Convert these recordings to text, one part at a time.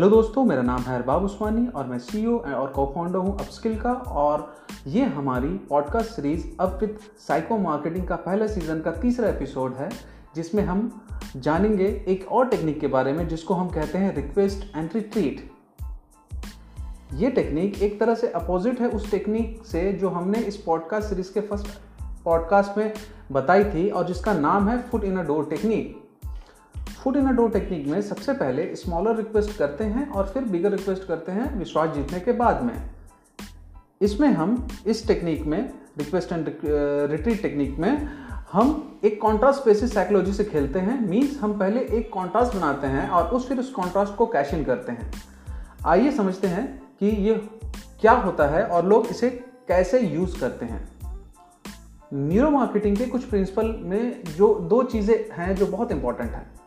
Hello दोस्तों, मेरा नाम है अरबाब उस्मानी और मैं सीईओ और को फाउंडर हूँ अपस्किल का और ये हमारी पॉडकास्ट सीरीज़ अब विद साइको मार्केटिंग का पहला सीज़न का तीसरा एपिसोड है, जिसमें हम जानेंगे एक और टेक्निक के बारे में जिसको हम कहते हैं रिक्वेस्ट एंड रिट्रीट ये टेक्निक एक तरह से अपोजिट है उस टेक्निक से जो हमने इस पॉडकास्ट सीरीज़ के फ़र्स्ट पॉडकास्ट में बताई थी और जिसका नाम है foot in a door technique foot in a door technique में सबसे पहले स्मॉलर रिक्वेस्ट करते हैं और फिर बिगर रिक्वेस्ट करते हैं विश्वास जीतने के बाद में। इसमें हम इस टेक्निक में रिक्वेस्ट एंड रिट्रीट टेक्निक में, हम एक कॉन्ट्रास्ट बेसिस साइकोलॉजी से खेलते हैं। मीन्स हम पहले एक कॉन्ट्रास्ट बनाते हैं और उस फिर उस कॉन्ट्रास्ट को कैश इन करते हैं। आइए समझते हैं कि ये क्या होता है और लोग इसे कैसे यूज़ करते हैं। न्यूरो मार्केटिंग के कुछ प्रिंसिपल में जो दो चीज़ें हैं जो बहुत इंपॉर्टेंट हैं।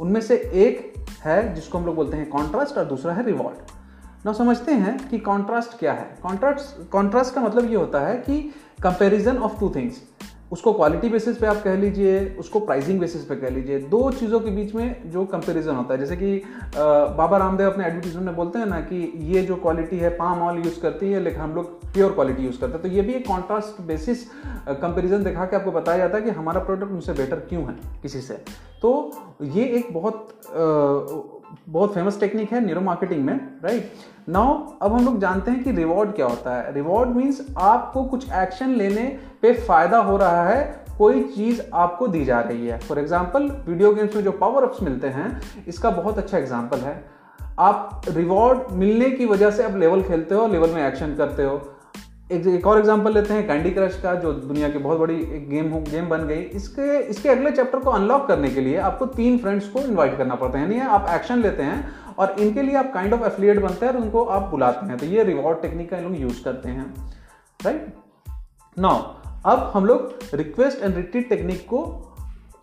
उनमें से एक है जिसको हम लोग बोलते हैं कॉन्ट्रास्ट और दूसरा है रिवॉर्ड ना समझते हैं कि कॉन्ट्रास्ट क्या है. कॉन्ट्रास्ट कॉन्ट्रास्ट का मतलब ये होता है कि कंपेरिजन ऑफ़ टू थिंग्स उसको क्वालिटी बेसिस पे आप कह लीजिए, उसको प्राइसिंग बेसिस पे कह लीजिए, दो चीज़ों के बीच में जो कंपैरिजन होता है, जैसे कि बाबा रामदेव अपने एडवर्टीजमेंट में बोलते हैं ना कि ये जो क्वालिटी है पाम ऑयल यूज़ करती है, लेकिन हम लोग प्योर क्वालिटी यूज़ करते हैं। तो ये भी एक कॉन्ट्रास्ट बेसिस कंपेरिजन दिखा के आपको बताया जाता है कि हमारा प्रोडक्ट उनसे बेटर क्यों है किसी से। तो ये एक बहुत बहुत फ़ेमस टेक्निक है न्यूरो मार्केटिंग में राइट नाउ अब हम लोग जानते हैं कि रिवॉर्ड क्या होता है। रिवॉर्ड मीन्स आपको कुछ एक्शन लेने पे फ़ायदा हो रहा है, कोई चीज़ आपको दी जा रही है। फॉर एग्ज़ाम्पल वीडियो गेम्स में जो पावर अप्स मिलते हैं, इसका बहुत अच्छा एग्ज़ाम्पल है। आप रिवॉर्ड मिलने की वजह से आप लेवल खेलते हो लेवल में एक्शन करते हो। एक एक और एग्जांपल लेते हैं कैंडी क्रश का, जो दुनिया की बहुत बड़ी एक गेम हो गेम बन गई। इसके इसके अगले चैप्टर को अनलॉक करने के लिए आपको तीन फ्रेंड्स को इनवाइट करना पड़ता है। यानी आप एक्शन लेते हैं और इनके लिए आप काइंड ऑफ़ एफिलिएट बनते हैं और उनको आप बुलाते हैं। तो ये रिवॉर्ड टेक्निक का लोग यूज़ करते हैं। राइट नाउ अब हम लोग रिक्वेस्ट एंड रिट्रीट टेक्निक को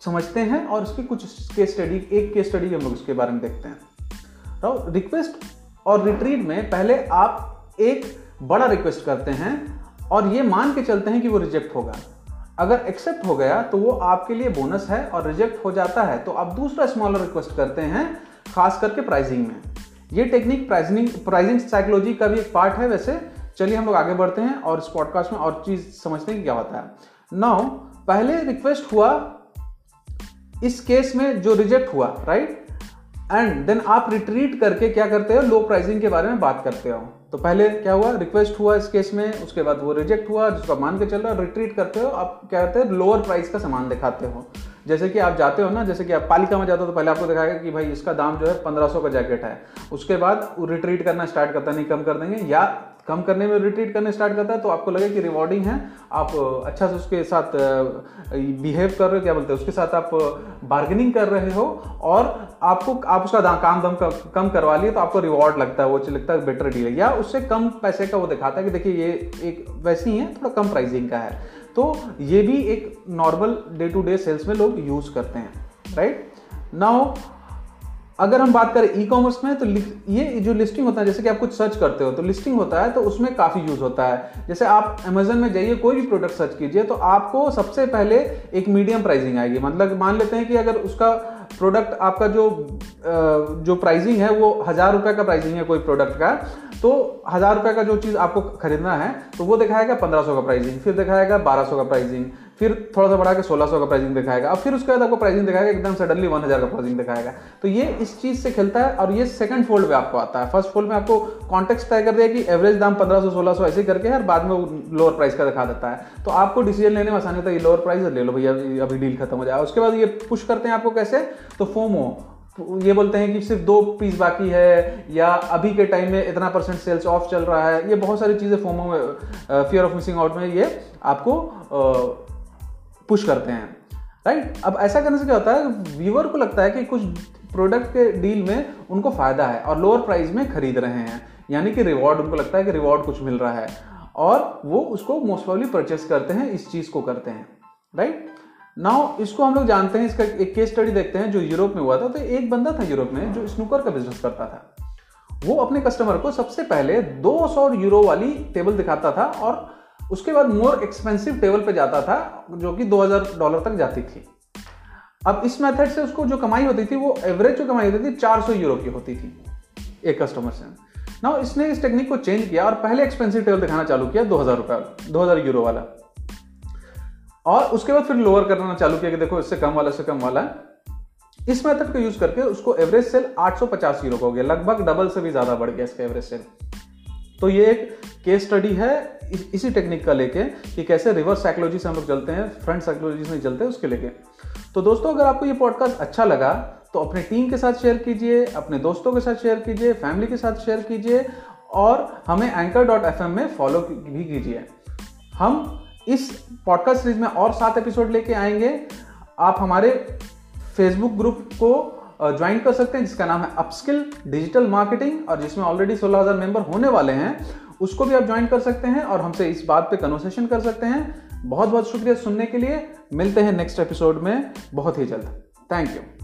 समझते हैं और उसकी कुछ केस स्टडी एक केस स्टडी हम लोग इसके बारे में देखते हैं। रिक्वेस्ट और रिट्रीट में पहले आप एक बड़ा रिक्वेस्ट करते हैं और ये मान के चलते हैं कि वो रिजेक्ट होगा। अगर एक्सेप्ट हो गया तो वो आपके लिए बोनस है और रिजेक्ट हो जाता है तो आप दूसरा स्मॉलर रिक्वेस्ट करते हैं, खास करके प्राइसिंग में। ये टेक्निक प्राइसिंग प्राइसिंग साइकोलॉजी का भी एक पार्ट है वैसे। चलिए हम लोग आगे बढ़ते हैं और इस पॉडकास्ट में और चीज़ समझते हैं क्या होता है। नाउ पहले रिक्वेस्ट हुआ, इस केस में जो रिजेक्ट हुआ राइट एंड देन आप रिट्रीट करके क्या करते हो? लो प्राइसिंग के बारे में बात करते हो। तो पहले क्या हुआ? रिक्वेस्ट हुआ इस केस में, उसके बाद वो रिजेक्ट हुआ, जिसका मान के चल रहा है रिट्रीट करते हो। आप क्या करते हैं? लोअर प्राइस का सामान दिखाते हो। जैसे कि आप जाते हो ना, जैसे कि आप पालिका में जाते हो तो पहले आपको दिखाएगा कि भाई इसका दाम जो है पंद्रह सौ का जैकेट है। उसके बाद वो रिट्रीट करना स्टार्ट करता नहीं कम कर देंगे, या कम करने में रिट्रीट करने स्टार्ट करता है तो आपको लगे कि रिवॉर्डिंग है। आप अच्छा से उसके साथ बिहेव कर रहे हो, क्या बोलते हैं, उसके साथ आप बार्गेनिंग कर रहे हो, और आपको, आप उसका काम दम कम करवा लिए तो आपको रिवॉर्ड लगता है, वो चीज़ लगता है बेटर डील या उससे कम पैसे का वो दिखाता है कि देखिए, ये एक वैसी ही है, थोड़ा कम प्राइसिंग का है। तो ये भी एक normal day to day sales में लोग यूज़ करते हैं राइट नाउ अगर हम बात करें ई कॉमर्स में तो ये जो लिस्टिंग होता है, जैसे कि आप कुछ सर्च करते हो तो लिस्टिंग होता है तो उसमें काफ़ी यूज़ होता है। जैसे आप अमेजन में जाइए, कोई भी प्रोडक्ट सर्च कीजिए तो आपको सबसे पहले एक मीडियम प्राइसिंग आएगी। मतलब मान लेते हैं कि अगर उसका प्रोडक्ट आपका जो जो प्राइसिंग है, वो हज़ार रुपये का प्राइसिंग है कोई प्रोडक्ट का तो हज़ार रुपये का जो चीज़ आपको खरीदना है तो वो दिखाएगा पंद्रह सौ का प्राइसिंग फिर दिखाएगा बारह सौ का प्राइसिंग फिर थोड़ा सा बढ़ा के सोलह सौ का प्राइसिंग दिखाएगा। और फिर उसके बाद आपको प्राइसिंग दिखाएगा, एकदम सडनली वन हज़ार का प्राइसिंग दिखाएगा। तो ये इस चीज़ से खेलता है और ये सेकंड फोल्ड में आपको आता है। फ़र्स्ट फोल्ड में आपको कॉन्टेक्ट तय कर दिया कि एवरेज दाम पंद्रह सौ, सोलह सौ ऐसे करके और बाद में लोअर प्राइस का दिखा देता है। तो आपको डिसीज़न लेने में आसानी होता है, ये लोअर प्राइस ले लो भैया अभी डील खत्म हो जाए। उसके बाद ये पुश करते हैं आपको कैसे? तो फोमो ये बोलते हैं कि सिर्फ़ दो पीस बाकी है या अभी के टाइम में इतना परसेंट सेल्स ऑफ़ चल रहा है। ये बहुत सारी चीज़ें फोमो में फियर ऑफ़ मिसिंग आउट में ये आपको पुश करते हैं। राइट अब ऐसा करने से क्या होता है व्यूअर को लगता है कि कुछ प्रोडक्ट के डील में उनको फ़ायदा है और लोअर प्राइस में खरीद रहे हैं। यानी कि रिवॉर्ड उनको लगता है कि रिवॉर्ड कुछ मिल रहा है और वो उसको मोस्ट प्रॉब्ली परचेस करते हैं, इस चीज़ को करते हैं। राइट नाउ इसको हम लोग जानते हैं, इसका एक केस स्टडी देखते हैं जो यूरोप में हुआ था। तो एक बंदा था यूरोप में जो स्नूकर का बिज़नेस करता था। वो अपने कस्टमर को सबसे पहले 200 यूरो वाली टेबल दिखाता था और उसके बाद मोर एक्सपेंसिव टेबल पे जाता था, जो कि 2000 डॉलर तक जाती थी। अब इस मेथड से उसको जो कमाई होती थी, वो एवरेज जो कमाई होती थी 400 यूरो की होती थी, एक कस्टमर से। ना इसने इस टेक्निक को चेंज किया और पहले एक्सपेंसिव टेबल दिखाना चालू किया, दो हज़ार रुपये, दो हज़ार यूरो वाला। और उसके बाद फिर लोअर करना चालू किया कि देखो, इससे कम वाला, इससे कम वाला। इस मेथड को यूज़ करके उसको एवरेज सेल 850 यूरो का हो गया, लगभग डबल से भी ज़्यादा बढ़ गया इसका एवरेज सेल तो ये एक केस स्टडी है, इसी टेक्निक का लेके कि कैसे रिवर्स साइकोलॉजी से हम लोग चलते हैं फ्रंट साइकोलॉजी से चलते हैं उसके लेके। तो दोस्तों, अगर आपको ये पॉडकास्ट अच्छा लगा तो अपने टीम के साथ शेयर कीजिए, अपने दोस्तों के साथ शेयर कीजिए फैमिली के साथ शेयर कीजिए, और हमें एंकर डॉट एफ़ में फॉलो भी कीजिए। हम इस पॉडकास्ट सीरीज़ में और सात एपिसोड लेके आएँगे। आप हमारे फेसबुक ग्रुप को ज्वाइन कर सकते हैं, जिसका नाम है अपस्किल डिजिटल मार्केटिंग और जिसमें ऑलरेडी सोलह हज़ार मेंबर होने वाले हैं, उसको भी आप ज्वाइन कर सकते हैं और हमसे इस बात पे कन्वर्सेशन कर सकते हैं। बहुत बहुत शुक्रिया सुनने के लिए। मिलते हैं नेक्स्ट एपिसोड में। बहुत ही जल्द। Thank you